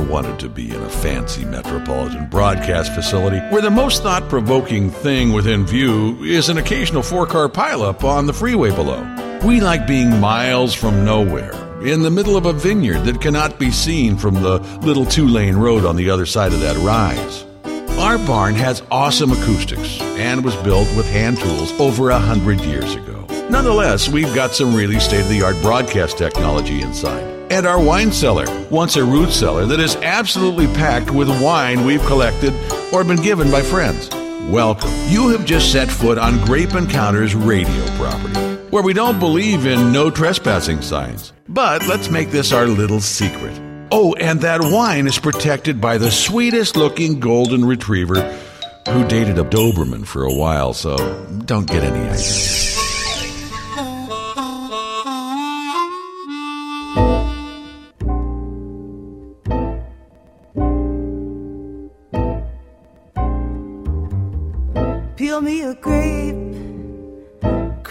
wanted to be in a fancy metropolitan broadcast facility where the most thought provoking thing within view is an occasional four car pileup on the freeway below. We like being miles from nowhere, in the middle of a vineyard that cannot be seen from the little two lane road on the other side of that rise. Our barn has awesome acoustics and was built with hand tools over a hundred years ago. Nonetheless, we've got some really state of the art broadcast technology inside. And our wine cellar, once a root cellar that is absolutely packed with wine we've collected or been given by friends. Welcome. You have just set foot on Grape Encounters radio property, where we don't believe in no trespassing signs. But let's make this our little secret. Oh, and that wine is protected by the sweetest looking golden retriever who dated a Doberman for a while, so don't get any ideas.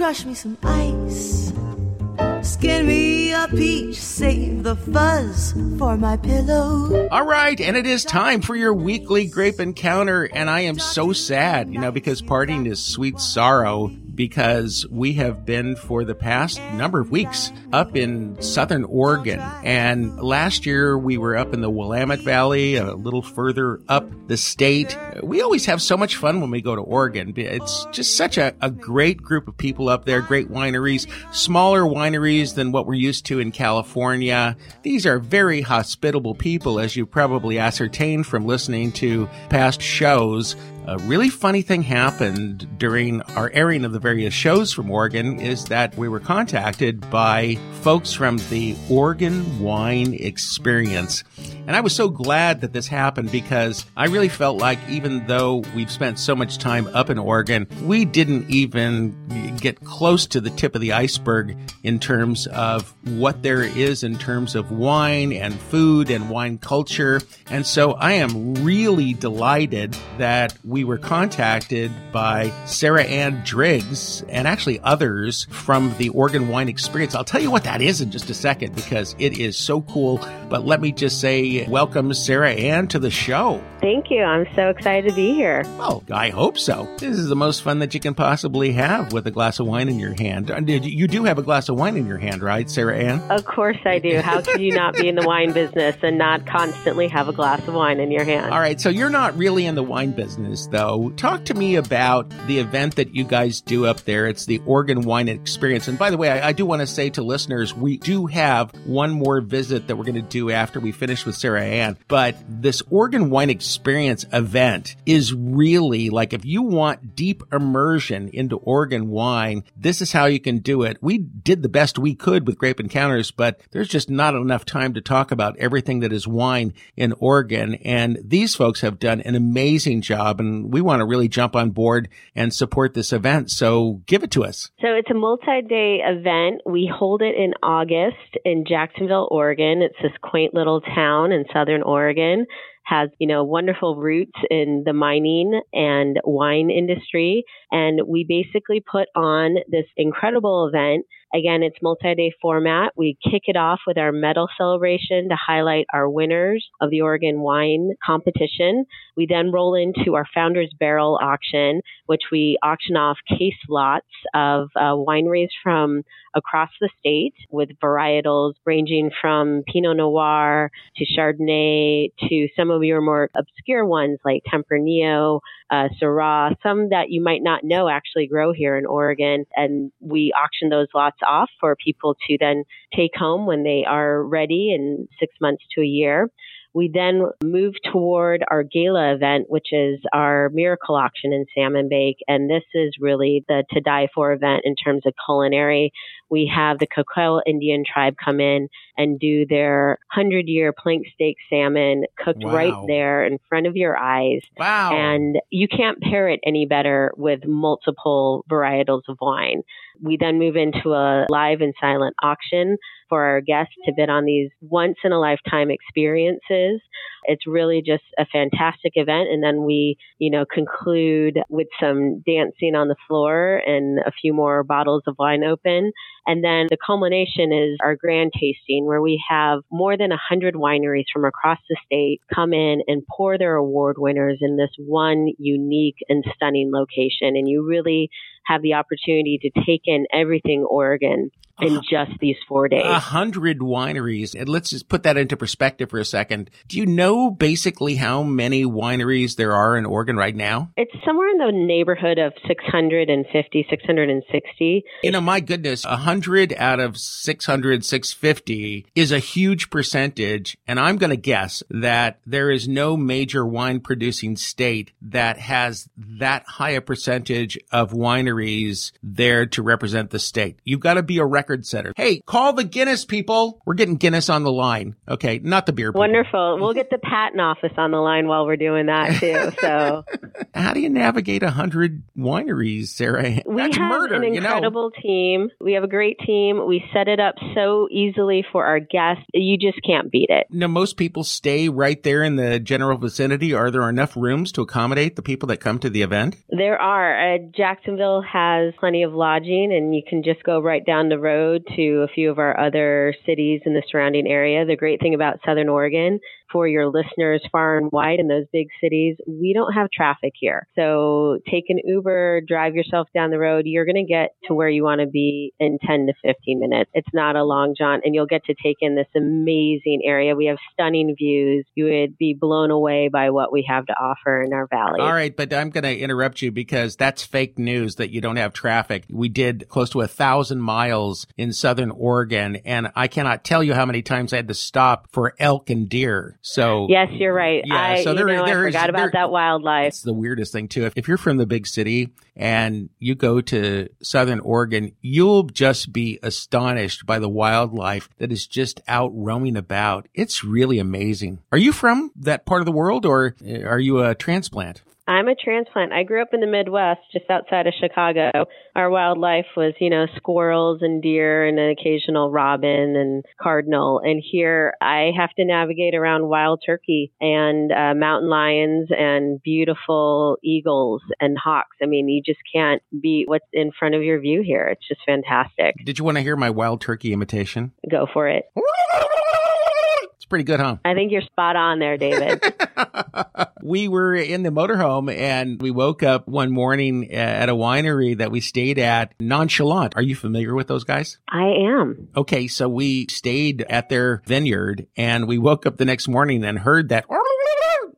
Crush me some ice, skin me a peach, save the fuzz for my pillow. All right, and it is time for your weekly grape encounter, and I am so sad, you know, because parting is sweet sorrow because we have been for the past number of weeks up in southern Oregon. And last year we were up in the Willamette Valley, a little further up the state. We always have so much fun when we go to Oregon. It's just such a, a great group of people up there, great wineries, smaller wineries than what we're used to in California. These are very hospitable people, as you probably ascertained from listening to past shows. A really funny thing happened during our airing of the various shows from Oregon is that we were contacted by folks from the Oregon Wine Experience. And I was so glad that this happened because I really felt like even though we've spent so much time up in Oregon, we didn't even get close to the tip of the iceberg in terms of what there is in terms of wine and food and wine culture. And so I am really delighted that we were contacted by Sarahanne Driggs and actually others from the Oregon Wine Experience. I'll tell you what that is in just a second because it is so cool. But let me just say welcome Sarahanne to the show. Thank you. I'm so excited to be here. Well, I hope so. This is the most fun that you can possibly have with a glass of wine in your hand. You do have a glass of wine in your hand, right, Sarahanne? Of course I do. How could you not be in the wine business and not constantly have a glass of wine in your hand? All right. So you're not really in the wine business, though. Talk to me about the event that you guys do up there. It's the Oregon Wine Experience. And by the way, I, I do want to say to listeners, we do have one more visit that we're going to do after we finish with Sarahanne. But this Oregon Wine Experience event is really like if you want deep immersion into Oregon wine, this is how you can do it. We did the best we could with Grape Encounters, but there's just not enough time to talk about everything that is wine in Oregon. And these folks have done an amazing job and we want to really jump on board and support this event. So give it to us. So it's a multi-day event. We hold it in August in Jacksonville, Oregon. It's this quaint little town in southern Oregon has, you know, wonderful roots in the mining and wine industry. And we basically put on this incredible event. Again, it's multi-day format. We kick it off with our medal celebration to highlight our winners of the Oregon wine competition. We then roll into our founders barrel auction, which we auction off case lots of uh, wineries from across the state with varietals ranging from Pinot Noir to Chardonnay to some of your more obscure ones like Tempranillo, uh, Syrah, some that you might not know actually grow here in Oregon. And we auction those lots off for people to then take home when they are ready in six months to a year. We then move toward our gala event, which is our miracle auction in Salmon Bake. And this is really the to die for event in terms of culinary. We have the Coquille Indian tribe come in and do their 100 year plank steak salmon cooked Wow. right there in front of your eyes. Wow. And you can't pair it any better with multiple varietals of wine. We then move into a live and silent auction for our guests to bid on these once in a lifetime experiences. It's really just a fantastic event. And then we, you know, conclude with some dancing on the floor and a few more bottles of wine open. And then the culmination is our grand tasting where we have more than 100 wineries from across the state come in and pour their award winners in this one unique and stunning location. And you really have the opportunity to take in everything Oregon in just these four days. A hundred wineries. And let's just put that into perspective for a second. Do you know basically how many wineries there are in Oregon right now? It's somewhere in the neighborhood of 650, 660. You know, my goodness, a hundred out of 600, 650 is a huge percentage. And I'm going to guess that there is no major wine producing state that has that high a percentage of wineries there to represent the state. You've got to be a record record setter. Hey, call the Guinness people. We're getting Guinness on the line. Okay, not the beer people. Wonderful. We'll get the patent office on the line while we're doing that too. So, how do you navigate a hundred wineries, Sarah? We That's have murder, an you know? incredible team. We have a great team. We set it up so easily for our guests. You just can't beat it. Now, most people stay right there in the general vicinity. Are there enough rooms to accommodate the people that come to the event? There are. Uh, Jacksonville has plenty of lodging, and you can just go right down the road to a few of our other cities in the surrounding area. The great thing about Southern Oregon for your listeners far and wide in those big cities, we don't have traffic here. So take an Uber, drive yourself down the road. You're going to get to where you want to be in 10 to 15 minutes. It's not a long jaunt and you'll get to take in this amazing area. We have stunning views. You would be blown away by what we have to offer in our valley. All right, but I'm going to interrupt you because that's fake news that you don't have traffic. We did close to a thousand miles in Southern Oregon and I cannot tell you how many times I had to stop for elk and deer. So yes, you're right. Yeah, I, so there- know, there I is- forgot about there- that wildlife. It's the weirdest thing too. If, if you're from the big city and you go to Southern Oregon, you'll just be astonished by the wildlife that is just out roaming about. It's really amazing. Are you from that part of the world or uh, are you a transplant? I'm a transplant. I grew up in the Midwest, just outside of Chicago. Our wildlife was, you know, squirrels and deer and an occasional robin and cardinal. And here I have to navigate around wild turkey and uh, mountain lions and beautiful eagles and hawks. I mean, you just can't beat what's in front of your view here. It's just fantastic. Did you want to hear my wild turkey imitation? Go for it. It's pretty good, huh? I think you're spot on there, David. we were in the motorhome and we woke up one morning at a winery that we stayed at, Nonchalant. Are you familiar with those guys? I am. Okay, so we stayed at their vineyard and we woke up the next morning and heard that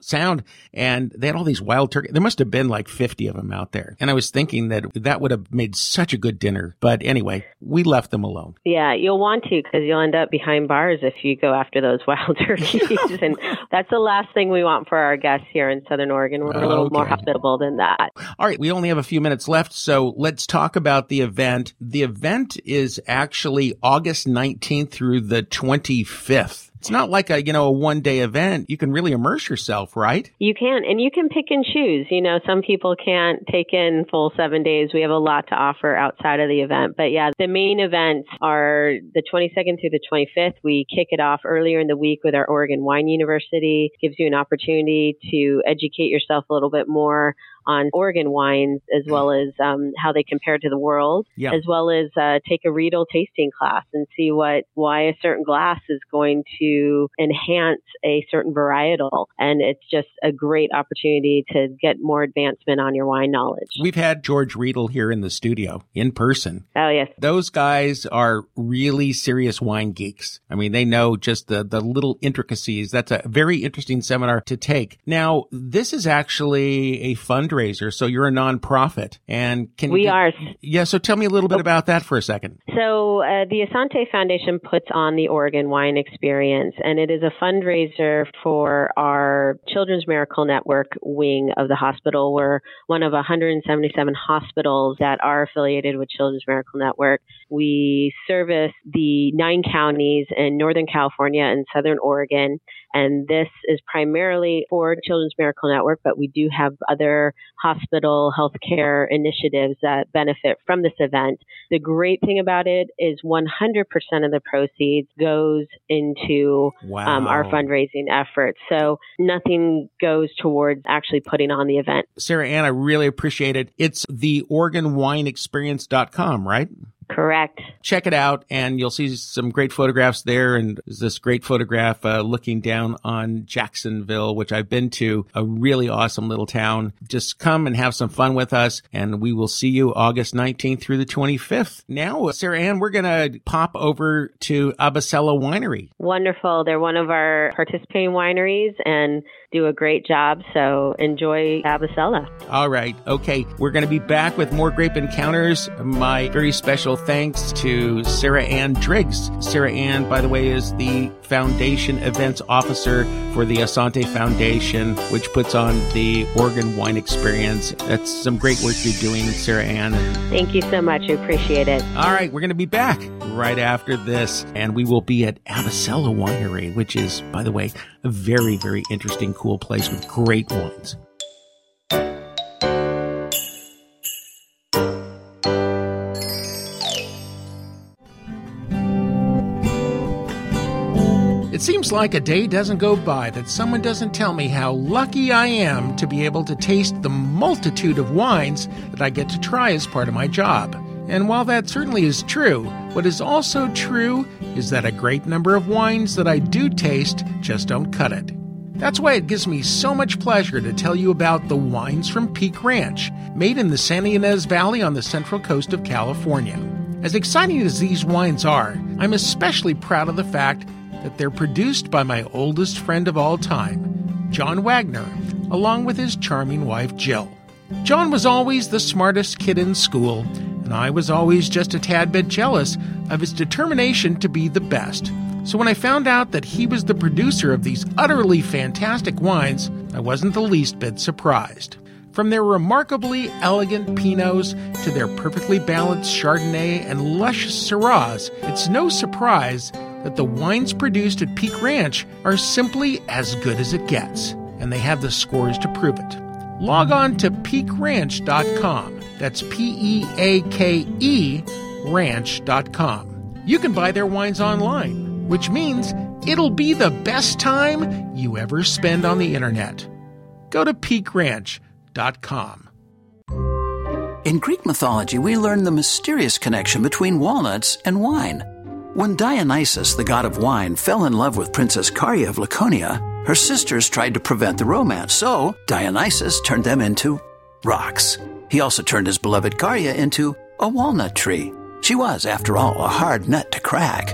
sound and they had all these wild turkey. There must have been like 50 of them out there. And I was thinking that that would have made such a good dinner. But anyway, we left them alone. Yeah, you'll want to because you'll end up behind bars if you go after those wild turkeys. and that's the last thing we want for our guests here in Southern Oregon. We're a little more hospitable than that. All right, we only have a few minutes left, so let's talk about the event. The event is actually August 19th through the 25th. It's not like a, you know, a one day event. You can really immerse yourself, right? You can, and you can pick and choose. You know, some people can't take in full seven days. We have a lot to offer outside of the event. But yeah, the main events are the 22nd through the 25th. We kick it off earlier in the week with our Oregon Wine University. Gives you an opportunity to educate yourself a little bit more on Oregon wines as well as um, how they compare to the world, Yeah. as well as uh, take a Riedel tasting class and see what why a certain glass is going to enhance a certain varietal. And it's just a great opportunity to get more advancement on your wine knowledge. We've had George Riedel here in the studio in person. Oh yes, Those guys are really serious wine geeks. I mean, they know just the, the little intricacies. That's a very interesting seminar to take. Now, this is actually a fundraiser. So you're a nonprofit and can we you, are. Yeah. So tell me a little bit about that for a second. So uh, the Asante Foundation puts on the Oregon Wine Experience, and it is a fundraiser for our Children's Miracle Network wing of the hospital. We're one of 177 hospitals that are affiliated with Children's Miracle Network. We service the nine counties in Northern California and Southern Oregon. And this is primarily for Children's Miracle Network, but we do have other hospital healthcare initiatives that benefit from this event. The great thing about it is 100% of the proceeds goes into Wow. um, our fundraising efforts. So nothing goes towards actually putting on the event. Sarahanne, I really appreciate it. It's the OregonWineExperience.com, right? Correct. check it out and you'll see some great photographs there. And there's this great photograph uh, looking down on Jacksonville, which I've been to, a really awesome little town. Just come and have some fun with us. And we will see you August 19th through the 25th. Now, uh, Sarahanne, we're going to pop over to Abacela Winery. Wonderful. They're one of our participating wineries and do a great job. So enjoy Abacela. All right. Okay. We're going to be back with more grape encounters. My very special thanks to Sarahanne Driggs. Sarahanne, by the way, is the foundation events officer for the Asante Foundation, which puts on the Oregon Wine Experience. That's some great work you're doing, Sarahanne. Thank you so much. I appreciate it. all right, we're going to be back right after this, and we will be at Abacela Winery, which is, by the way, a very, very interesting, cool place with great wines. It seems like a day doesn't go by that someone doesn't tell me how lucky I am to be able to taste the multitude of wines that I get to try as part of my job. And while that certainly is true, what is also true is that a great number of wines that I do taste just don't cut it. That's why it gives me so much pleasure to tell you about the wines from Peake Ranch, made in the Santa Ynez Valley on the central coast of California. As exciting as these wines are, I'm especially proud of the fact that they're produced by my oldest friend of all time, John Wagner, along with his charming wife, Jill. John was always the smartest kid in school, and I was always just a tad bit jealous of his determination to be the best. So when I found out that he was the producer of these utterly fantastic wines, I wasn't the least bit surprised. From their remarkably elegant Pinots to their perfectly balanced Chardonnay and luscious Syrahs, it's no surprise that the wines produced at Peake Ranch are simply as good as it gets, and they have the scores to prove it. Log on to peakeranch.com. That's P E A K E ranch.com. You can buy their wines online, which means it'll be the best time you ever spend on the internet. Go to peakeranch.com. In Greek mythology, we learn the mysterious connection between walnuts and wine. When Dionysus, the god of wine, fell in love with Princess Caria of Laconia, her sisters tried to prevent the romance, so Dionysus turned them into rocks. He also turned his beloved Caria into a walnut tree. She was, after all, a hard nut to crack.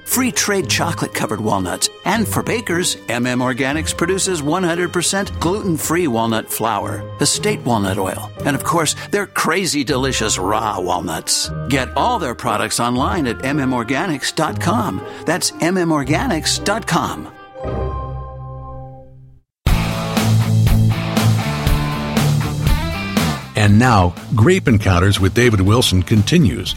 free trade chocolate covered walnuts, and for bakers, MM Organics produces 100% gluten free walnut flour, estate walnut oil, and of course, their crazy delicious raw walnuts. Get all their products online at mmorganics.com. That's mmorganics.com. And now, Grape Encounters with David Wilson continues.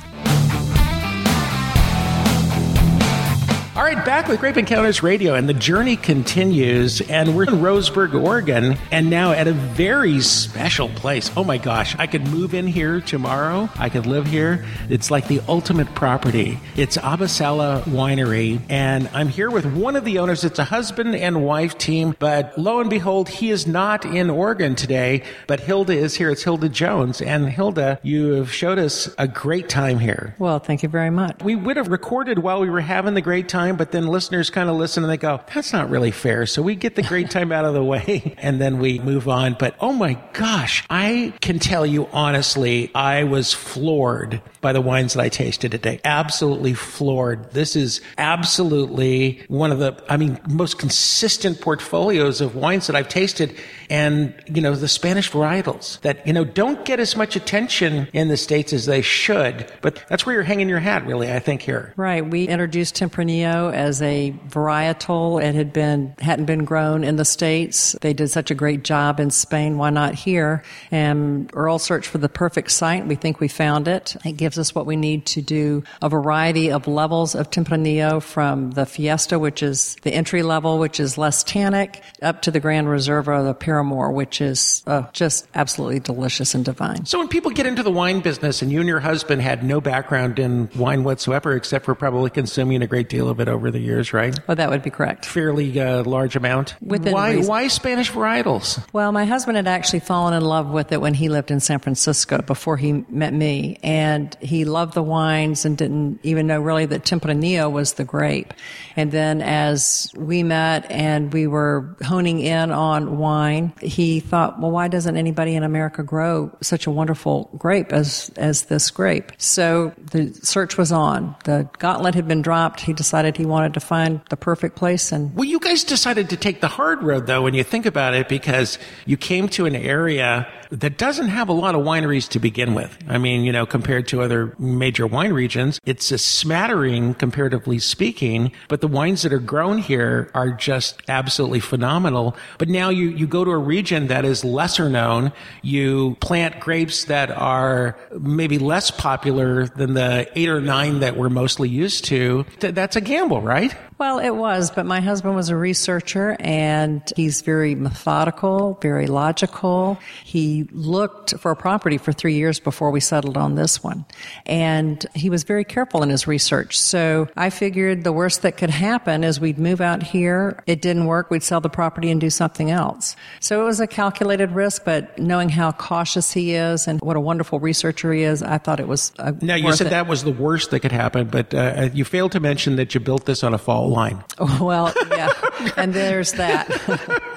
Right, back with Grape Encounters Radio, and the journey continues. And we're in Roseburg, Oregon, and now at a very special place. Oh my gosh, I could move in here tomorrow. I could live here. It's like the ultimate property. It's Abacela Winery, and I'm here with one of the owners. It's a husband and wife team, but lo and behold, he is not in Oregon today, but Hilda is here. It's Hilda Jones. And Hilda, you have showed us a great time here. Well, thank you very much. We would have recorded while we were having the great time, but then then listeners kind of listen and they go, that's not really fair. So we get the great time out of the way and then we move on. But oh my gosh, I can tell you honestly, I was floored by the wines that I tasted today. Absolutely floored. This is absolutely one of the, I mean, most consistent portfolios of wines that I've tasted. And, you know, the Spanish varietals that, you know, don't get as much attention in the States as they should. But that's where you're hanging your hat, really, I think, here. Right. We introduced Tempranillo as a varietal. It had been, hadn't been grown in the States. They did such a great job in Spain. Why not here? And Earl searched for the perfect site. We think we found it. It gives us what we need to do a variety of levels of Tempranillo from the Fiesta, which is the entry level, which is less tannic, up to the Grand Reserva, the Paramour, which is uh, just absolutely delicious and divine. So when people get into the wine business and you and your husband had no background in wine whatsoever, except for probably consuming a great deal of it over the years, right? Well, that would be correct. Fairly uh, large amount. Within why, reason. why Spanish varietals? Well, my husband had actually fallen in love with it when he lived in San Francisco before he met me. And he loved the wines and didn't even know really that Tempranillo was the grape. And then as we met and we were honing in on wine, he thought, well, why doesn't anybody in America grow such a wonderful grape as, as this grape? So the search was on. The gauntlet had been dropped. He decided he wanted to find the perfect place and Well, you guys decided to take the hard road, though, when you think about it, because you came to an area that doesn't have a lot of wineries to begin with. I mean, you know, compared to other major wine regions, it's a smattering, comparatively speaking, but the wines that are grown here are just absolutely phenomenal. But now you, you go to a region that is lesser known. You plant grapes that are maybe less popular than the eight or nine that we're mostly used to. Th- That's a gamble, right? Well, it was, but my husband was a researcher and he's very methodical, very logical. He looked for a property for three years before we settled on this one. And he was very careful in his research. So I figured the worst that could happen is we'd move out here. It didn't work. We'd sell the property and do something else. So it was a calculated risk, but knowing how cautious he is and what a wonderful researcher he is, I thought it was a Now, you said it. that was the worst that could happen, but uh, you failed to mention that you built this on a fault line. Well, yeah. and there's that.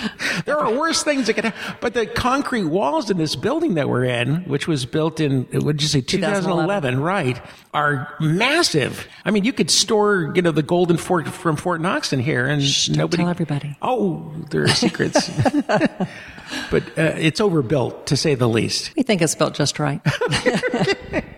There are worse things that could happen. But the concrete walls in this building that we're in, which was built in, what did you say, 2011, 2011. right, are massive. I mean, you could store, you know, the golden fort from Fort Knox in here and don't nobody. tell everybody. Oh, there are secrets. but uh, it's overbuilt, to say the least. We think it's built just right.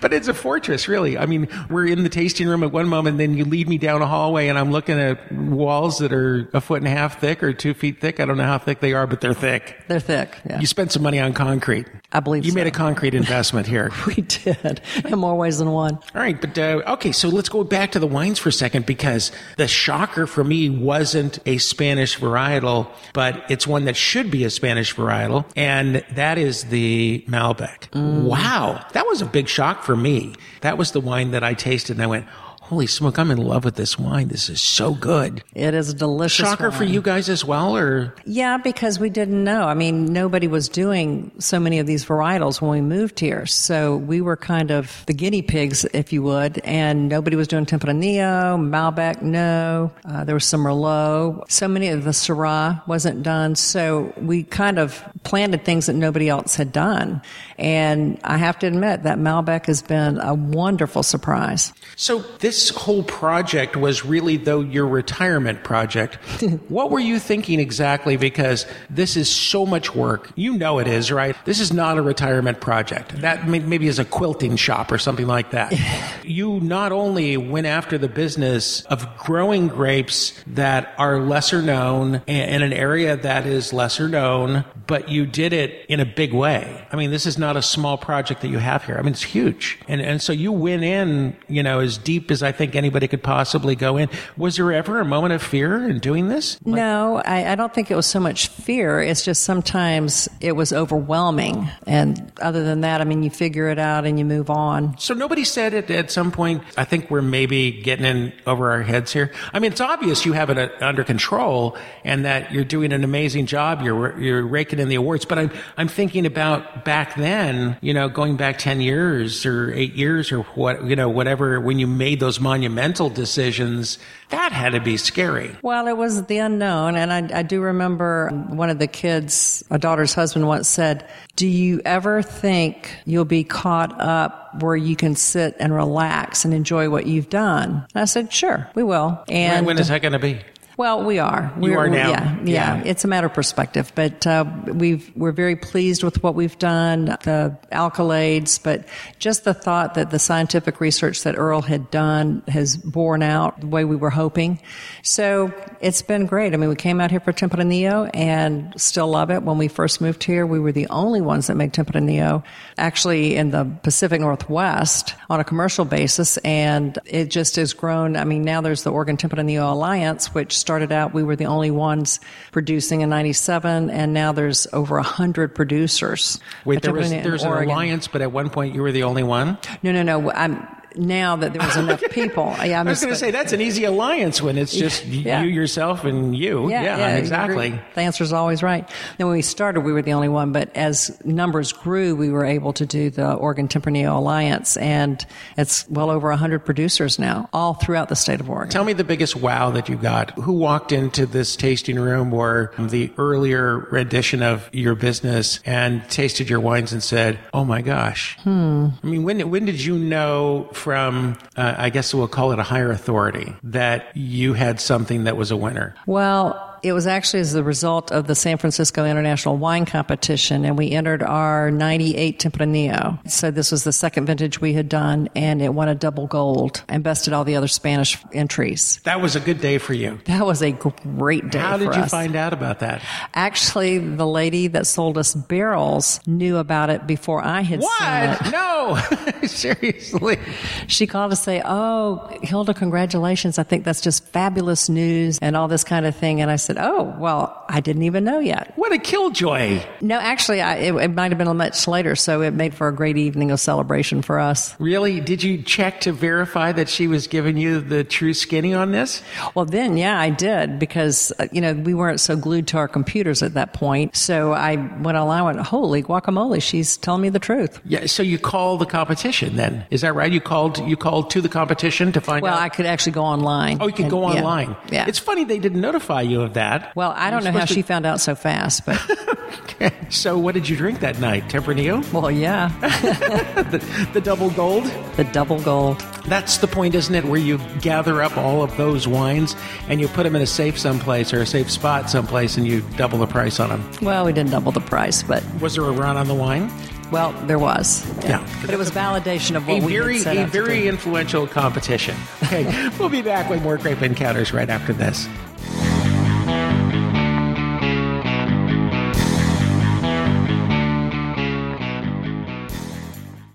But it's a fortress, really. I mean, we're in the tasting room at one moment, then you lead me down a hallway, and I'm looking at walls that are a foot and a half thick or two feet thick. I don't know how thick they are, but they're thick. They're thick. Yeah. You spent some money on concrete. I believe you so. made a concrete investment here. we did in more ways than one. All right, but uh, okay, so let's go back to the wines for a second because the shocker for me wasn't a Spanish varietal, but it's one that should be a Spanish varietal, and that is the Malbec. Wow, that was a big shock for me. That was the wine that I tasted, and I went, "Holy smoke, I'm in love with this wine. This is so good." It is a delicious. Shocker for you guys as well, or Yeah, because we didn't know. I mean, nobody was doing so many of these varietals when we moved here. So we were kind of the guinea pigs, if you would, and nobody was doing Tempranillo, Malbec, no. Uh, there was some Merlot. So many of the Syrah wasn't done. So we kind of planted things that nobody else had done. And I have to admit that Malbec has been a wonderful surprise. So this whole project was really though your retirement project. what were you thinking exactly? Because this is so much work. You know it is, right? This is not a retirement project. That may- maybe is a quilting shop or something like that. you not only went after the business of growing grapes that are lesser known in in an area that is lesser known, but you did it in a big way. I mean, this is not a small project that you have here. I mean, it's huge. And, and so you went in, you know, as deep as I think anybody could possibly go in. Was there ever a moment of fear in doing this? No, I, I don't think it was so much fear. It's just sometimes it was overwhelming. And other than that, I mean, you figure it out and you move on. So nobody said it at some point. I think we're maybe getting in over our heads here. I mean, it's obvious you have it uh, under control and that you're doing an amazing job. You're you're raking in the awards. But I'm I'm thinking about back then, you know, going back ten years or eight years or what, you know, whatever. When you made those monumental decisions, that had to be scary. Well, it was the unknown. And I, I do remember one of the kids, a daughter's husband once said, Do you ever think you'll be caught up where you can sit and relax and enjoy what you've done? And I said, Sure, we will. And when is that going to be? Well, we are. We're, are now. Yeah, yeah, Yeah. It's a matter of perspective, but uh, we've we're very pleased with what we've done, the alkalades, but just the thought that the scientific research that Earl had done has borne out the way we were hoping. So it's been great. I mean, we came out here for Tempranillo and still love it. When we first moved here, we were the only ones that make Tempranillo, actually in the Pacific Northwest on a commercial basis, and it just has grown. I mean, now there's the Oregon Tempranillo Alliance, which started out we were the only ones producing in '97, and now there's over a hundred producers. Wait, there was there's an alliance, but at one point you were the only one. No, no, no. I'm now that there was enough people. Yeah, I was going to say that's an easy alliance when it's just Yeah. you yourself and you. Yeah, exactly. you're- The answer is always right. Then when we started, we were the only one, but as numbers grew, we were able to do the Oregon Tempranillo Alliance, and it's well over 100 producers now, all throughout the state of Oregon. Tell me the biggest wow that you got. Who walked into this tasting room or the earlier rendition of your business and tasted your wines and said, "Oh my gosh"? Hmm. I mean, when when did you know from uh, I guess we'll call it a higher authority that you had something that was a winner? Well, it was actually as the result of the San Francisco International Wine Competition, and we entered our 98 Tempranillo. So this was the second vintage we had done, and it won a double gold and bested all the other Spanish entries. That was a good day for you. That was a great day How did you us. find out about that? Actually, the lady that sold us barrels knew about it before I had seen What? it. No, seriously. She called to say, "Oh, Hilda, congratulations! I think that's just fabulous news and all this kind of thing." And I said, "Oh, well, I didn't even know yet." What a killjoy! No, actually, I, it, it might have been a much later, so it made for a great evening of celebration for us. Really? Did you check to verify that she was giving you the true skinny on this? Well, then, yeah, I did because uh, you know we weren't so glued to our computers at that point. So I went online, went, "Holy guacamole! She's telling me the truth." Yeah. So you called the competition then? Is that right? You called you called to the competition to find Well, out. Well, I could actually go online. oh, you could and- go yeah, online. Yeah. It's funny they didn't notify you of that. Well, I don't know how supposed she found out so fast, but to- so what did you drink that night? Tempranillo, well, yeah, the, the double gold. the double gold. That's the point, isn't it? Where you gather up all of those wines and you put them in a safe someplace or a safe spot someplace, and you double the price on them. Well, we didn't double the price, but Was there a run on the wine? well, there was. Yeah. but it was validation of what a we very set a to very influential competition. Okay, we'll be back with more grape encounters right after this.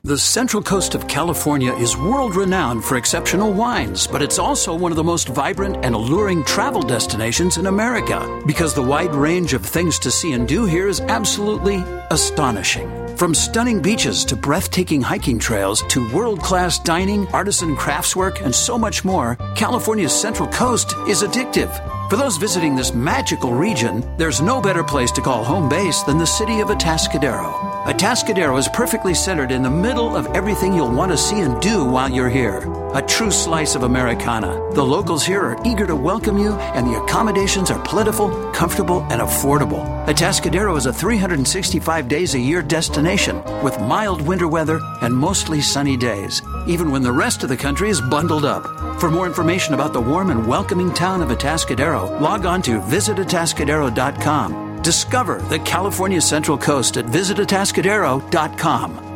The Central Coast of California is world renowned for exceptional wines, but it's also one of the most vibrant and alluring travel destinations in America because the wide range of things to see and do here is absolutely astonishing. From stunning beaches to breathtaking hiking trails to world class dining, artisan craftswork, and so much more, California's Central Coast is addictive. For those visiting this magical region, there's no better place to call home base than the city of Atascadero. Atascadero is perfectly centered in the middle of everything you'll want to see and do while you're here. A true slice of Americana. The locals here are eager to welcome you, and the accommodations are plentiful, comfortable, and affordable. Atascadero is a 365 days a year destination with mild winter weather and mostly sunny days, even when the rest of the country is bundled up. For more information about the warm and welcoming town of Atascadero, log on to visitatascadero.com. Discover the California Central Coast at visitatascadero.com.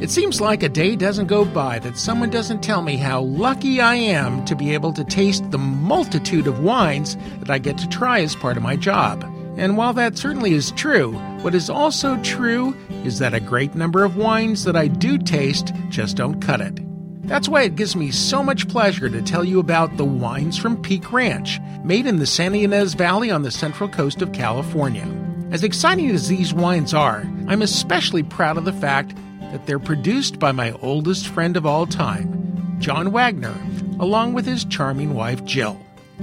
It seems like a day doesn't go by that someone doesn't tell me how lucky I am to be able to taste the multitude of wines that I get to try as part of my job. And while that certainly is true, what is also true is that a great number of wines that I do taste just don't cut it. That's why it gives me so much pleasure to tell you about the wines from Peake Ranch, made in the Santa Ynez Valley on the central coast of California. As exciting as these wines are, I'm especially proud of the fact that they're produced by my oldest friend of all time, John Wagner, along with his charming wife Jill.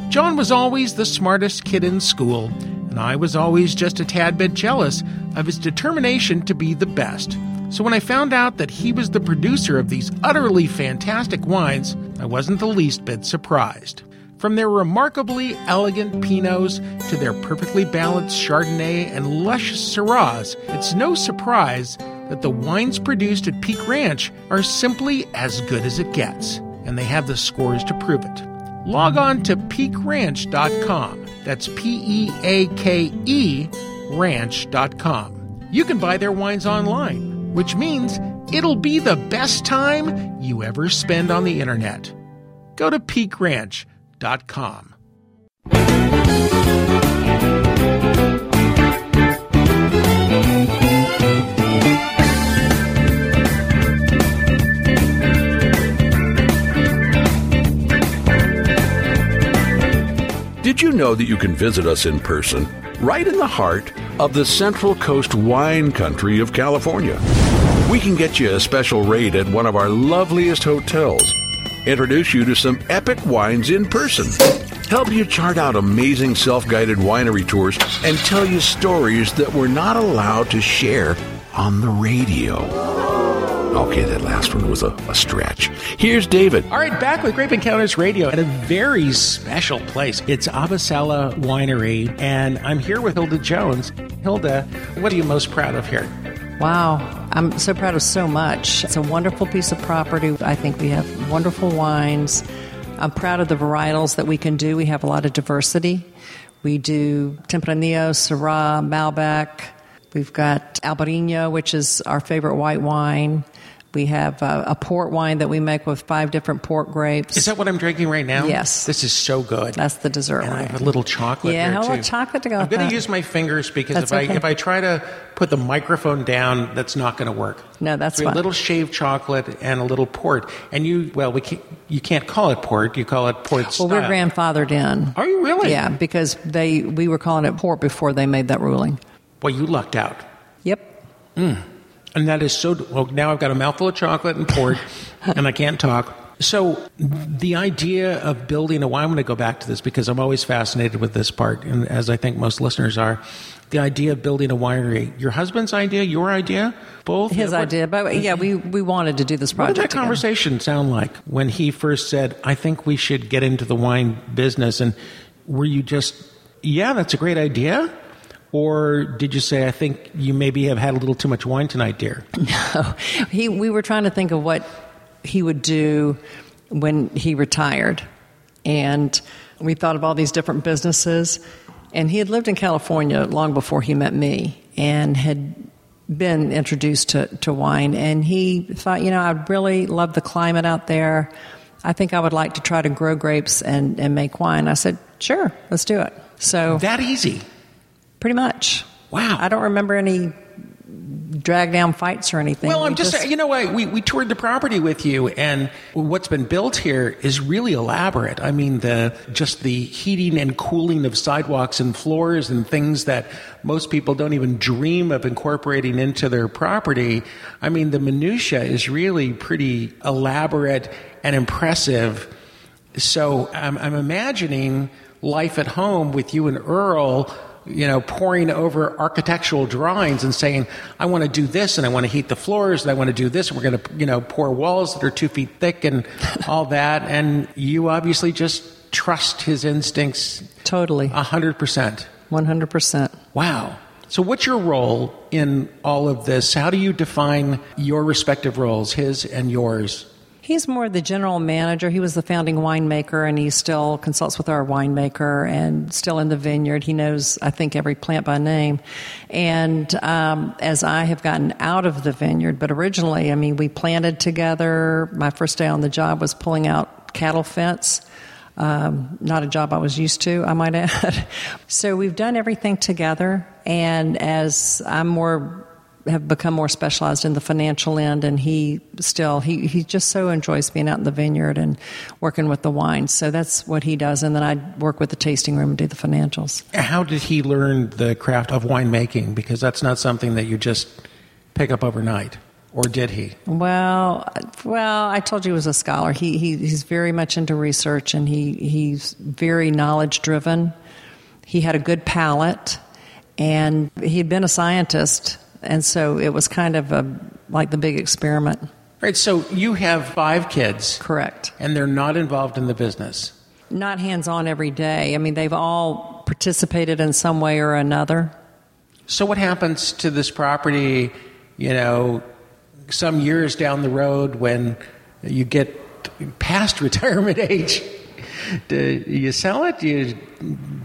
John was always the smartest kid in school, and I was always just a tad bit jealous of his determination to be the best. So when I found out that he was the producer of these utterly fantastic wines, I wasn't the least bit surprised. From their remarkably elegant Pinots to their perfectly balanced Chardonnay and luscious Syrahs, it's no surprise that the wines produced at Peake Ranch are simply as good as it gets, and they have the scores to prove it. Log on to peakeranch.com. That's P E A K E ranch.com. You can buy their wines online, which means it'll be the best time you ever spend on the internet. Go to peakeranch.com Did you know that you can visit us in person right in the heart of the Central Coast wine country of California? We can get you a special rate at one of our loveliest hotels introduce you to some epic wines in person, help you chart out amazing self guided winery tours, and tell you stories that we're not allowed to share on the radio. Okay, that last one was a, a, stretch. Here's David. All right, back with Grape Encounters Radio at a very special place. It's Abacela Winery, and I'm here with Hilda Jones. Hilda, what are you most proud of here? Wow, I'm so proud of so much. It's a wonderful piece of property. I think we have wonderful wines. I'm proud of the varietals that we can do. We have a lot of diversity. We do Tempranillo, Syrah, Malbec. We've got Albarino, which is our favorite white wine. We have a, a, port wine that we make with five different port grapes. Is that what I'm drinking right now? Yes. This is so good. That's the dessert and wine. I have a little chocolate. Yeah, a little chocolate to go. I'm going to use my fingers because that's if okay. I if I try to put the microphone down, that's not going to work. No, that's so fine. A little shaved chocolate and a little port, and you well, we can't, you can't call it port. You call it port. Well, style. we're grandfathered in. Are you really? Yeah, because they we were calling it port before they made that ruling. Well, you lucked out. Yep. Mm. And that is so. Well, now I've got a mouthful of chocolate and port, and I can't talk. So, the idea of building a wine, I'm going to go back to this because I'm always fascinated with this part, and as I think most listeners are. The idea of building a winery, your husband's idea, your idea, both? His what, idea, but yeah, we, we wanted to do this project. What did that together. conversation sound like when he first said, I think we should get into the wine business? And were you just, yeah, that's a great idea? Or did you say, I think you maybe have had a little too much wine tonight, dear? No. He, we were trying to think of what he would do when he retired. And we thought of all these different businesses. And he had lived in California long before he met me and had been introduced to, to wine. And he thought, you know, I'd really love the climate out there. I think I would like to try to grow grapes and, and make wine. I said, sure, let's do it. So that easy. Pretty much. Wow. I don't remember any drag down fights or anything. Well, I'm We just, you know what? We, we toured the property with you, and what's been built here is really elaborate. I mean, the just the heating and cooling of sidewalks and floors and things that most people don't even dream of incorporating into their property. I mean, the minutia is really pretty elaborate and impressive. So I'm, I'm imagining life at home with you and Earl you know, poring over architectural drawings and saying, I want to do this and I want to heat the floors and I want to do this and we're going to, you know, pour walls that are two feet thick and all that. And you obviously just trust his instincts. Totally. A hundred percent. 100%. Wow. So what's your role in all of this? How do you define your respective roles, his and yours? He's more the general manager. He was the founding winemaker, and he still consults with our winemaker and still in the vineyard. He knows, I think, every plant by name. And um, as I have gotten out of the vineyard, but originally, I mean, we planted together. My first day on the job was pulling out cattle fence. Um, not a job I was used to, I might add. so we've done everything together. And as I'm more have become more specialized in the financial end and he still he, he just so enjoys being out in the vineyard and working with the wines so that's what he does and then i work with the tasting room and do the financials how did he learn the craft of winemaking because that's not something that you just pick up overnight or did he? Well, well, I told you he was a scholar. He, he he's very much into research, and he he's very knowledge driven. He had a good palate, and he'd been a scientist, and so it was kind of a like the big experiment. Right. So you have five kids, Correct. and they're not involved in the business. Not hands on every day. I mean, they've all participated in some way or another. So what happens to this property? You know, some years down the road when you get past retirement age. Do you sell it? Do you,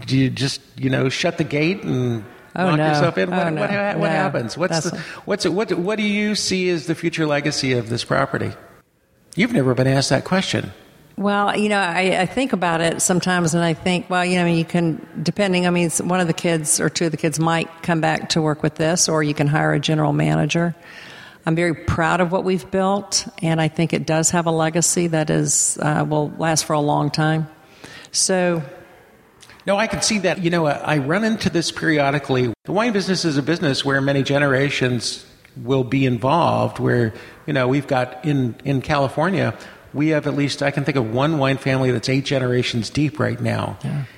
do you just you know shut the gate and Oh, lock no. yourself in? Oh, what, no. what, ha- what No. happens? What's That's the, what's it, what what do you see as the future legacy of this property? You've never been asked that question. Well, you know, I, I think about it sometimes, and I think, well, you know, you can, depending. I mean, one of the kids or two of the kids might come back to work with this, or you can hire a general manager. I'm very proud of what we've built, and I think it does have a legacy that is uh, will last for a long time. So, No, I can see that. You know, I run into this periodically. The wine business is a business where many generations will be involved. Where you know we've got in in California, we have at least I can think of one wine family that's eight generations deep right now,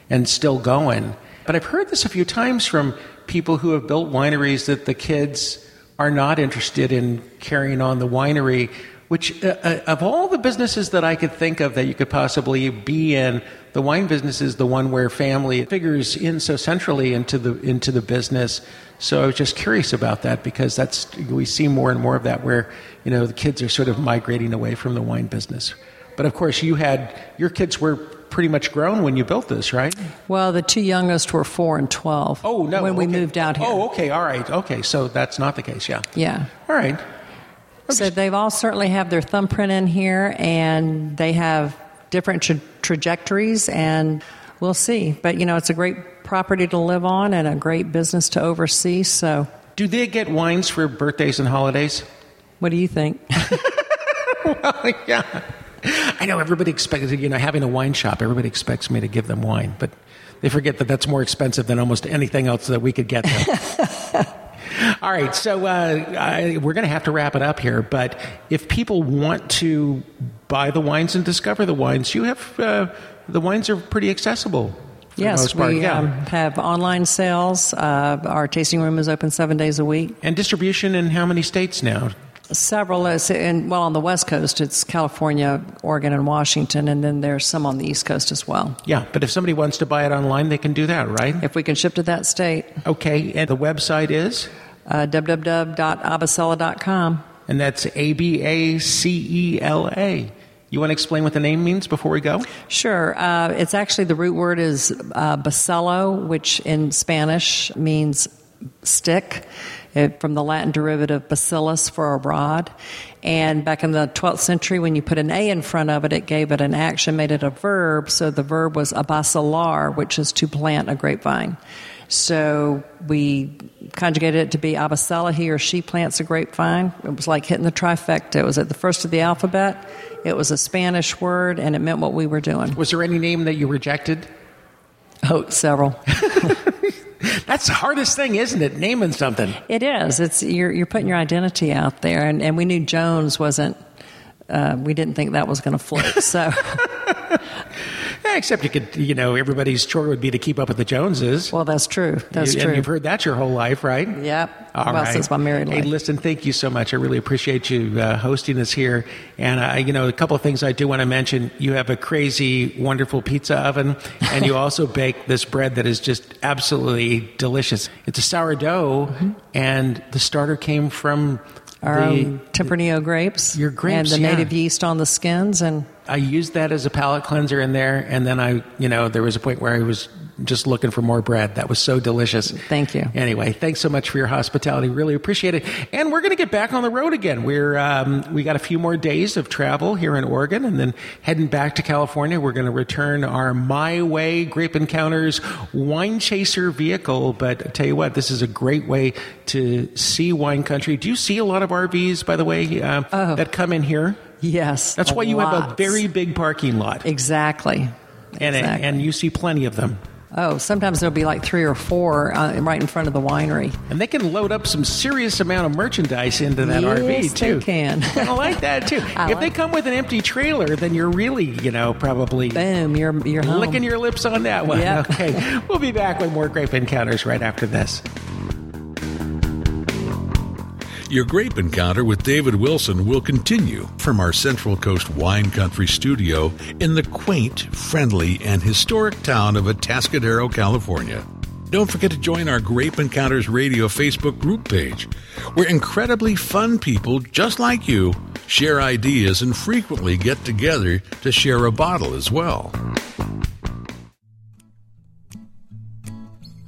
and still going. But I've heard this a few times from people who have built wineries that the kids are not interested in carrying on the winery. Which, uh, uh, of all the businesses that I could think of that you could possibly be in, the wine business is the one where family figures in so centrally into the into the business. So I was just curious about that because that's we see more and more of that where you know the kids are sort of migrating away from the wine business. But of course, you had your kids were pretty much grown when you built this, right? well, the two youngest were four and twelve. Oh no! when we moved out here. Oh, okay, all right, okay. So that's not the case, yeah. yeah. All right. So they've all certainly have their thumbprint in here, and they have different tra- trajectories, and we'll see. But you know, it's a great property to live on and a great business to oversee. So, Do they get wines for birthdays and holidays? what do you think? well, yeah. I know everybody expects, you know, having a wine shop, everybody expects me to give them wine, but they forget that that's more expensive than almost anything else that we could get them. All right, so uh, I, we're going to have to wrap it up here, but if people want to buy the wines and discover the wines, you have, uh, the wines are pretty accessible. For the yes, most part. we yeah. um, have online sales. Uh, our tasting room is open seven days a week. and distribution in how many states now? Several, in, well, on the West Coast, it's California, Oregon, and Washington, and then there's some on the East Coast as well. Yeah, but if somebody wants to buy it online, they can do that, right? If we can ship to that state, Okay, and the website is? uh, www.abacela.com. And that's A B A C E L A. You want to explain what the name means before we go? Sure. Uh, it's actually the root word is uh, bacello, which in Spanish means stick, it, from the Latin derivative bacillus for a rod. And back in the 12th century, when you put an A in front of it, it gave it an action, made it a verb. So the verb was abacelar, which is to plant a grapevine. So we conjugated it to be Abacela. He or she plants a grapevine. It was like hitting the trifecta. It was at the first of the alphabet. It was a Spanish word, and it meant what we were doing. Was there any name that you rejected? Oh, several. That's the hardest thing, isn't it? Naming something. It is. It's you're you're putting your identity out there, and, and we knew Jones wasn't. Uh, we didn't think that was going to float. So Except you could, you know, everybody's chore would be to keep up with the Joneses. well, that's true. That's You- true. And you've heard that your whole life, right? Yep. All well, right. since my married Hey, life. listen, thank you so much. I really appreciate you uh, hosting us here. And, uh, you know, a couple of things I do want to mention. You have a crazy, wonderful pizza oven, and you also bake this bread that is just absolutely delicious. It's a sourdough, and the starter came from Our the. um, Tempranillo grapes. Your grapes, and the yeah. native yeast on the skins, and I used that as a palate cleanser in there, and then I, you know, there was a point where I was just looking for more bread. That was so delicious. Thank you. Anyway, thanks so much for your hospitality. Really appreciate it. And we're going to get back on the road again. We're um, we got a few more days of travel here in Oregon, and then heading back to California. We're going to return our Mighway Grape Encounters Wine Chaser vehicle. But I tell you what, this is a great way to see wine country. Do you see a lot of RVs, by the way, uh, that come in here? Yes, That's why you have a very big parking lot, exactly. and exactly. and you see plenty of them. Oh, sometimes there'll be like three or four uh, right in front of the winery. And they can load up some serious amount of merchandise into that yes, RV too. They can. I like that too. I if like they come with an empty trailer, then you're really, you know, probably Boom, you're you're home. licking your lips on that one. Yep. Okay. we'll be back with more grape encounters right after this. Your grape encounter with David Wilson will continue from our Central Coast Wine Country studio in the quaint, friendly, and historic town of Atascadero, California. Don't forget to join our Grape Encounters Radio Facebook group page, where incredibly fun people just like you share ideas and frequently get together to share a bottle as well.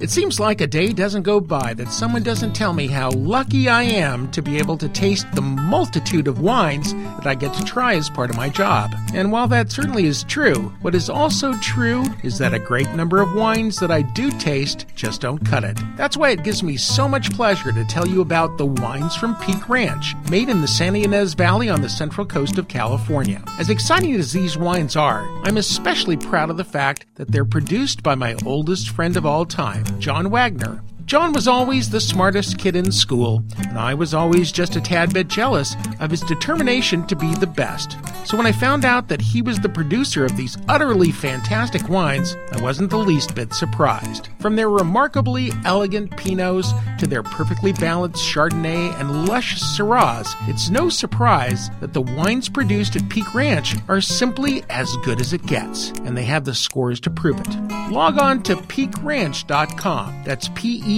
It seems like a day doesn't go by that someone doesn't tell me how lucky I am to be able to taste the multitude of wines that I get to try as part of my job. And while that certainly is true, what is also true is that a great number of wines that I do taste just don't cut it. That's why it gives me so much pleasure to tell you about the wines from Peake Ranch, made in the Santa Ynez Valley on the central coast of California. As exciting as these wines are, I'm especially proud of the fact that they're produced by my oldest friend of all time, John Wagner. John was always the smartest kid in school, and I was always just a tad bit jealous of his determination to be the best. So when I found out that he was the producer of these utterly fantastic wines, I wasn't the least bit surprised. From their remarkably elegant Pinots to their perfectly balanced Chardonnay and lush Syrahs, it's no surprise that the wines produced at Peake Ranch are simply as good as it gets, and they have the scores to prove it. Log on to peakeranch.com. That's P E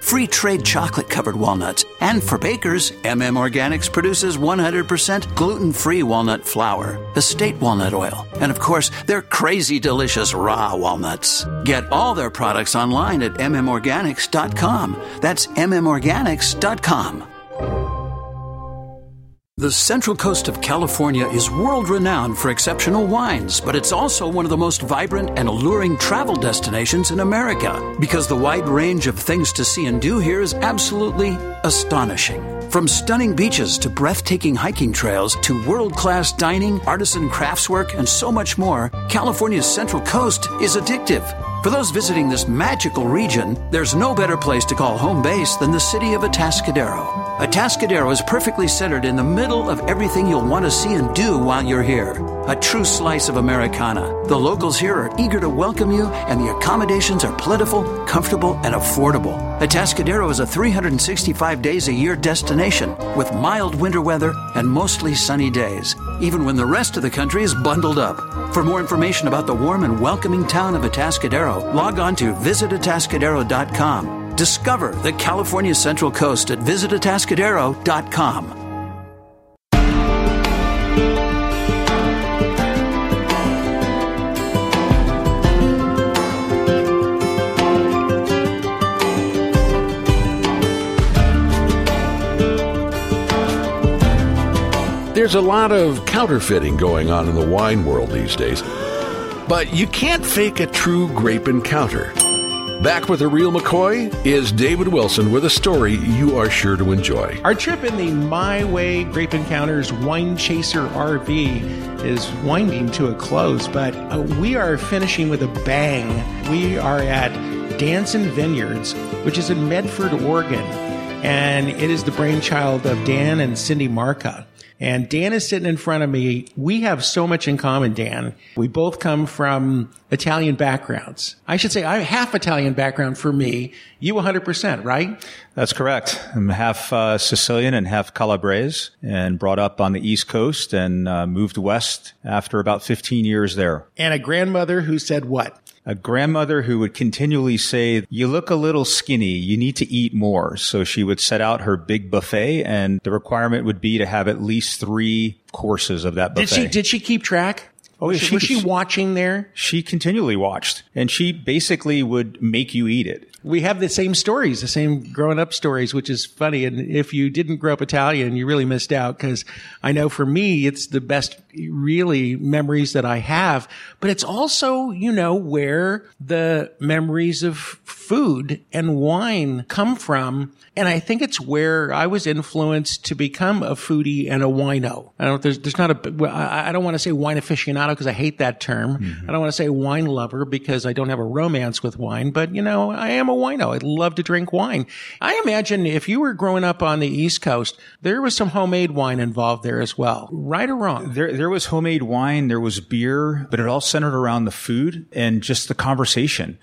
free trade chocolate covered walnuts. And for bakers, MM Organics produces 100% gluten free walnut flour, estate walnut oil, and of course, their crazy delicious raw walnuts. Get all their products online at mmorganics.com. That's mmorganics.com. The Central Coast of California is world renowned for exceptional wines, but it's also one of the most vibrant and alluring travel destinations in America because the wide range of things to see and do here is absolutely astonishing. From stunning beaches to breathtaking hiking trails to world class dining, artisan craftswork, and so much more, California's Central Coast is addictive. For those visiting this magical region, there's no better place to call home base than the city of Atascadero. Atascadero is perfectly centered in the middle of everything you'll want to see and do while you're here. A true slice of Americana. The locals here are eager to welcome you, and the accommodations are plentiful, comfortable, and affordable. Atascadero is a 365 days a year destination with mild winter weather and mostly sunny days, even when the rest of the country is bundled up. For more information about the warm and welcoming town of Atascadero, log on to visitatascadero.com. Discover the California Central Coast at visitatascadero.com. There's a lot of counterfeiting going on in the wine world these days. But you can't fake a true grape encounter. Back with the real McCoy is David Wilson with a story you are sure to enjoy. Our trip in the Mighway Grape Encounters Wine Chaser RV is winding to a close, but uh, we are finishing with a bang. We are at Dancin Vineyards, which is in Medford, Oregon, and it is the brainchild of Dan and Cindy Marca. And Dan is sitting in front of me. We have so much in common, Dan. We both come from Italian backgrounds. I should say I have half Italian background for me. You 100%, right? That's correct. I'm half uh, Sicilian and half Calabrese and brought up on the East Coast and uh, moved west after about 15 years there. And a grandmother who said what? a grandmother who would continually say, you look a little skinny. You need to eat more. So she would set out her big buffet and the requirement would be to have at least three courses of that buffet. Did she did she keep track? Oh, was she, was she watching there? She continually watched and she basically would make you eat it. We have the same stories, the same growing up stories, which is funny. And if you didn't grow up Italian, you really missed out because I know for me, it's the best really memories that I have, but it's also, you know, where the memories of food and wine come from. And I think it's where I was influenced to become a foodie and a wino. I don't, there's, there's not a, I don't want to say wine aficionado because I hate that term. Mm-hmm. I don't want to say wine lover because I don't have a romance with wine, but you know, I am a wino. I love to drink wine. I imagine if you were growing up on the East Coast, there was some homemade wine involved there as well. Right or wrong? There, there was homemade wine, there was beer, but it all centered around the food and just the conversation.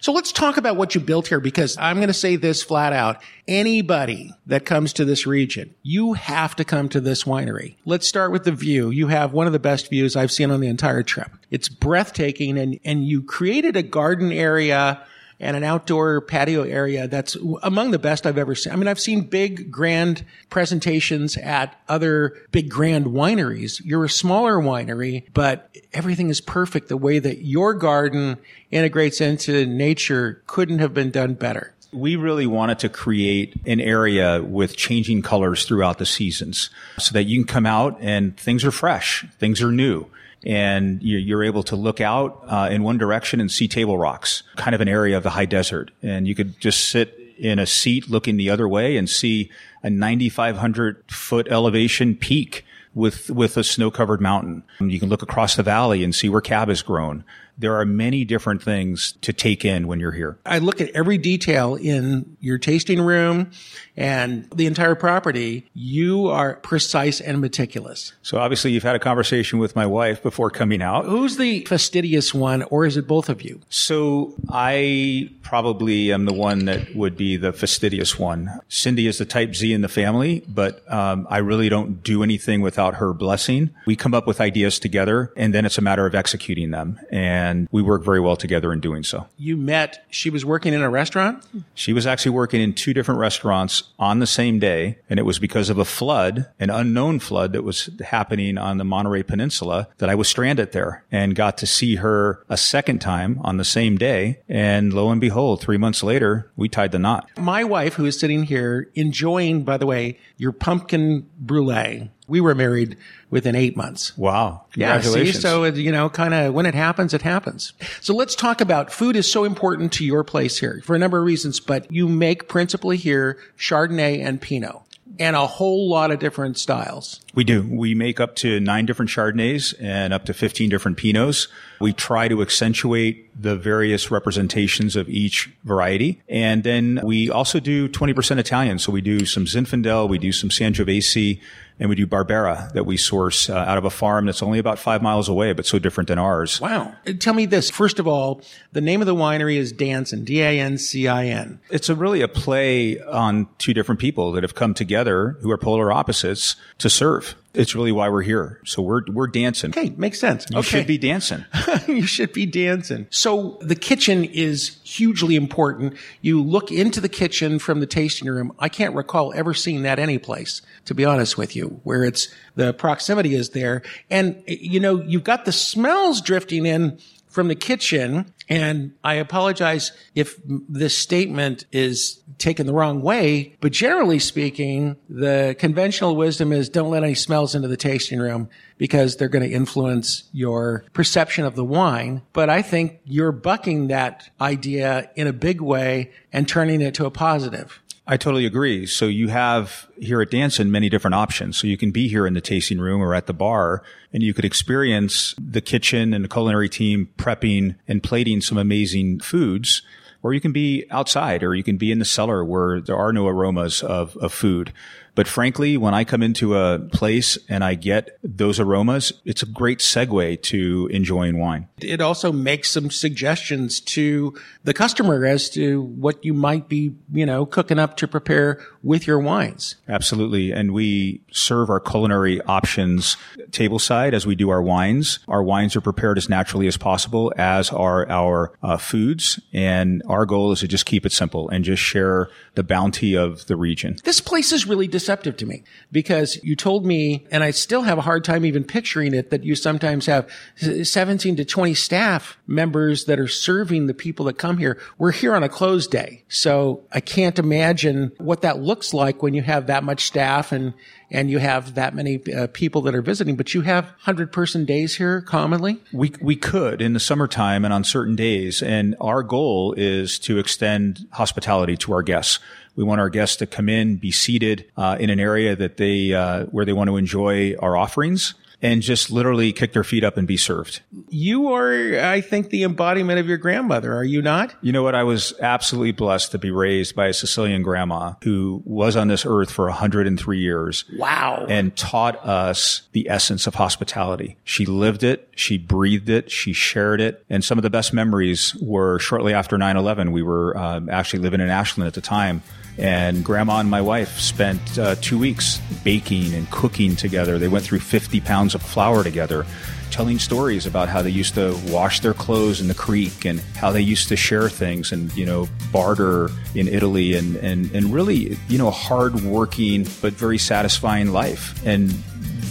So let's talk about what you built here because I'm going to say this flat out. Anybody that comes to this region, you have to come to this winery. Let's start with the view. You have one of the best views I've seen on the entire trip. It's breathtaking and, and you created a garden area and an outdoor patio area that's among the best I've ever seen. I mean, I've seen big, grand presentations at other big, grand wineries. You're a smaller winery, but everything is perfect. The way that your garden integrates into nature couldn't have been done better. We really wanted to create an area with changing colors throughout the seasons so that you can come out and things are fresh, things are new. And you- you're able to look out uh, in one direction and see Table Rocks, kind of an area of the high desert. And you could just sit in a seat looking the other way and see a 9,500 foot elevation peak with, with a snow covered mountain. You can look across the valley and see where cab has grown. There are many different things to take in when you're here. I look at every detail in your tasting room and the entire property. You are precise and meticulous. So obviously you've had a conversation with my wife before coming out. Who's the fastidious one, or is it both of you? So I probably am the one that would be the fastidious one. Cindy is the type Z in the family, but um, I really don't do anything without her blessing. We come up with ideas together, and then it's a matter of executing them. And we work very well together in doing so. You met, she was working in a restaurant? She was actually working in two different restaurants on the same day, and it was because of a flood, an unknown flood that was happening on the Monterey Peninsula, that I was stranded there and got to see her a second time on the same day. And lo and behold, three months later, we tied the knot. My wife, who is sitting here enjoying, by the way, your pumpkin brulee. We were married within eight months. Wow. Yeah, see, so it, you know, kind of when it happens, it happens. So let's talk about food is so important to your place here for a number of reasons, but you make principally here Chardonnay and Pinot and a whole lot of different styles. We do. We make up to nine different Chardonnays and up to 15 different Pinots. We try to accentuate the various representations of each variety. And then we also do 20% Italian. So we do some Zinfandel, we do some Sangiovese, and we do Barbera that we source uh, out of a farm that's only about five miles away, but so different than ours. Wow. Tell me this. First of all, the name of the winery is Dancin, D-A-N-C-I-N. It's a really a play on two different people that have come together who are polar opposites to serve. It's really why we're here. So we're, we're dancing. Okay, makes sense. You okay. should be dancing. you should be dancing. So the kitchen is hugely important. You look into the kitchen from the tasting room. I can't recall ever seeing that any place, to be honest with you, where it's the proximity is there. And you know, you've got the smells drifting in from the kitchen. And I apologize if this statement is taken the wrong way, but generally speaking, the conventional wisdom is don't let any smells into the tasting room because they're going to influence your perception of the wine. But I think you're bucking that idea in a big way and turning it to a positive. I totally agree. So you have here at Dancin many different options. So you can be here in the tasting room or at the bar and you could experience the kitchen and the culinary team prepping and plating some amazing foods. Or you can be outside or you can be in the cellar where there are no aromas of, of food. But frankly, when I come into a place and I get those aromas, it's a great segue to enjoying wine. It also makes some suggestions to the customer as to what you might be, you know, cooking up to prepare with your wines. Absolutely. And we serve our culinary options tableside as we do our wines. Our wines are prepared as naturally as possible, as are our uh, foods. And our goal is to just keep it simple and just share the bounty of the region. This place is really to me because you told me, and I still have a hard time even picturing it, that you sometimes have 17 to 20 staff members that are serving the people that come here. We're here on a closed day. So I can't imagine what that looks like when you have that much staff and and you have that many uh, people that are visiting, but you have 100 person days here commonly? We, we could in the summertime and on certain days. And our goal is to extend hospitality to our guests. We want our guests to come in, be seated uh, in an area that they uh, where they want to enjoy our offerings and just literally kick their feet up and be served. You are, I think, the embodiment of your grandmother, are you not? You know what? I was absolutely blessed to be raised by a Sicilian grandma who was on this earth for 103 years. Wow. And taught us the essence of hospitality. She lived it. She breathed it. She shared it. And some of the best memories were shortly after 9-11. We were um, actually living in Ashland at the time. And grandma and my wife spent uh, two weeks baking and cooking together. They went through 50 pounds of flour together, telling stories about how they used to wash their clothes in the creek and how they used to share things and, you know, barter in Italy and, and, and really, you know, hard working but very satisfying life. And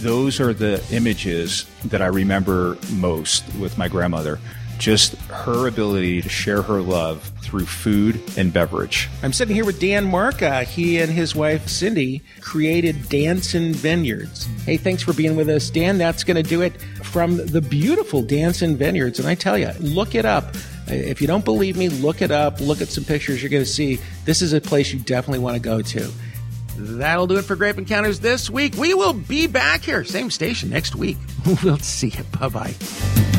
those are the images that I remember most with my grandmother just her ability to share her love through food and beverage. I'm sitting here with Dan Marca. Uh, he and his wife Cindy created Dancin Vineyards. Hey, thanks for being with us, Dan. That's going to do it from the beautiful Dancin Vineyards. And I tell you, look it up. Uh, if you don't believe me, look it up. Look at some pictures. You're going to see this is a place you definitely want to go to. That'll do it for Grape Encounters this week. We will be back here, same station next week. We'll see you. Bye bye.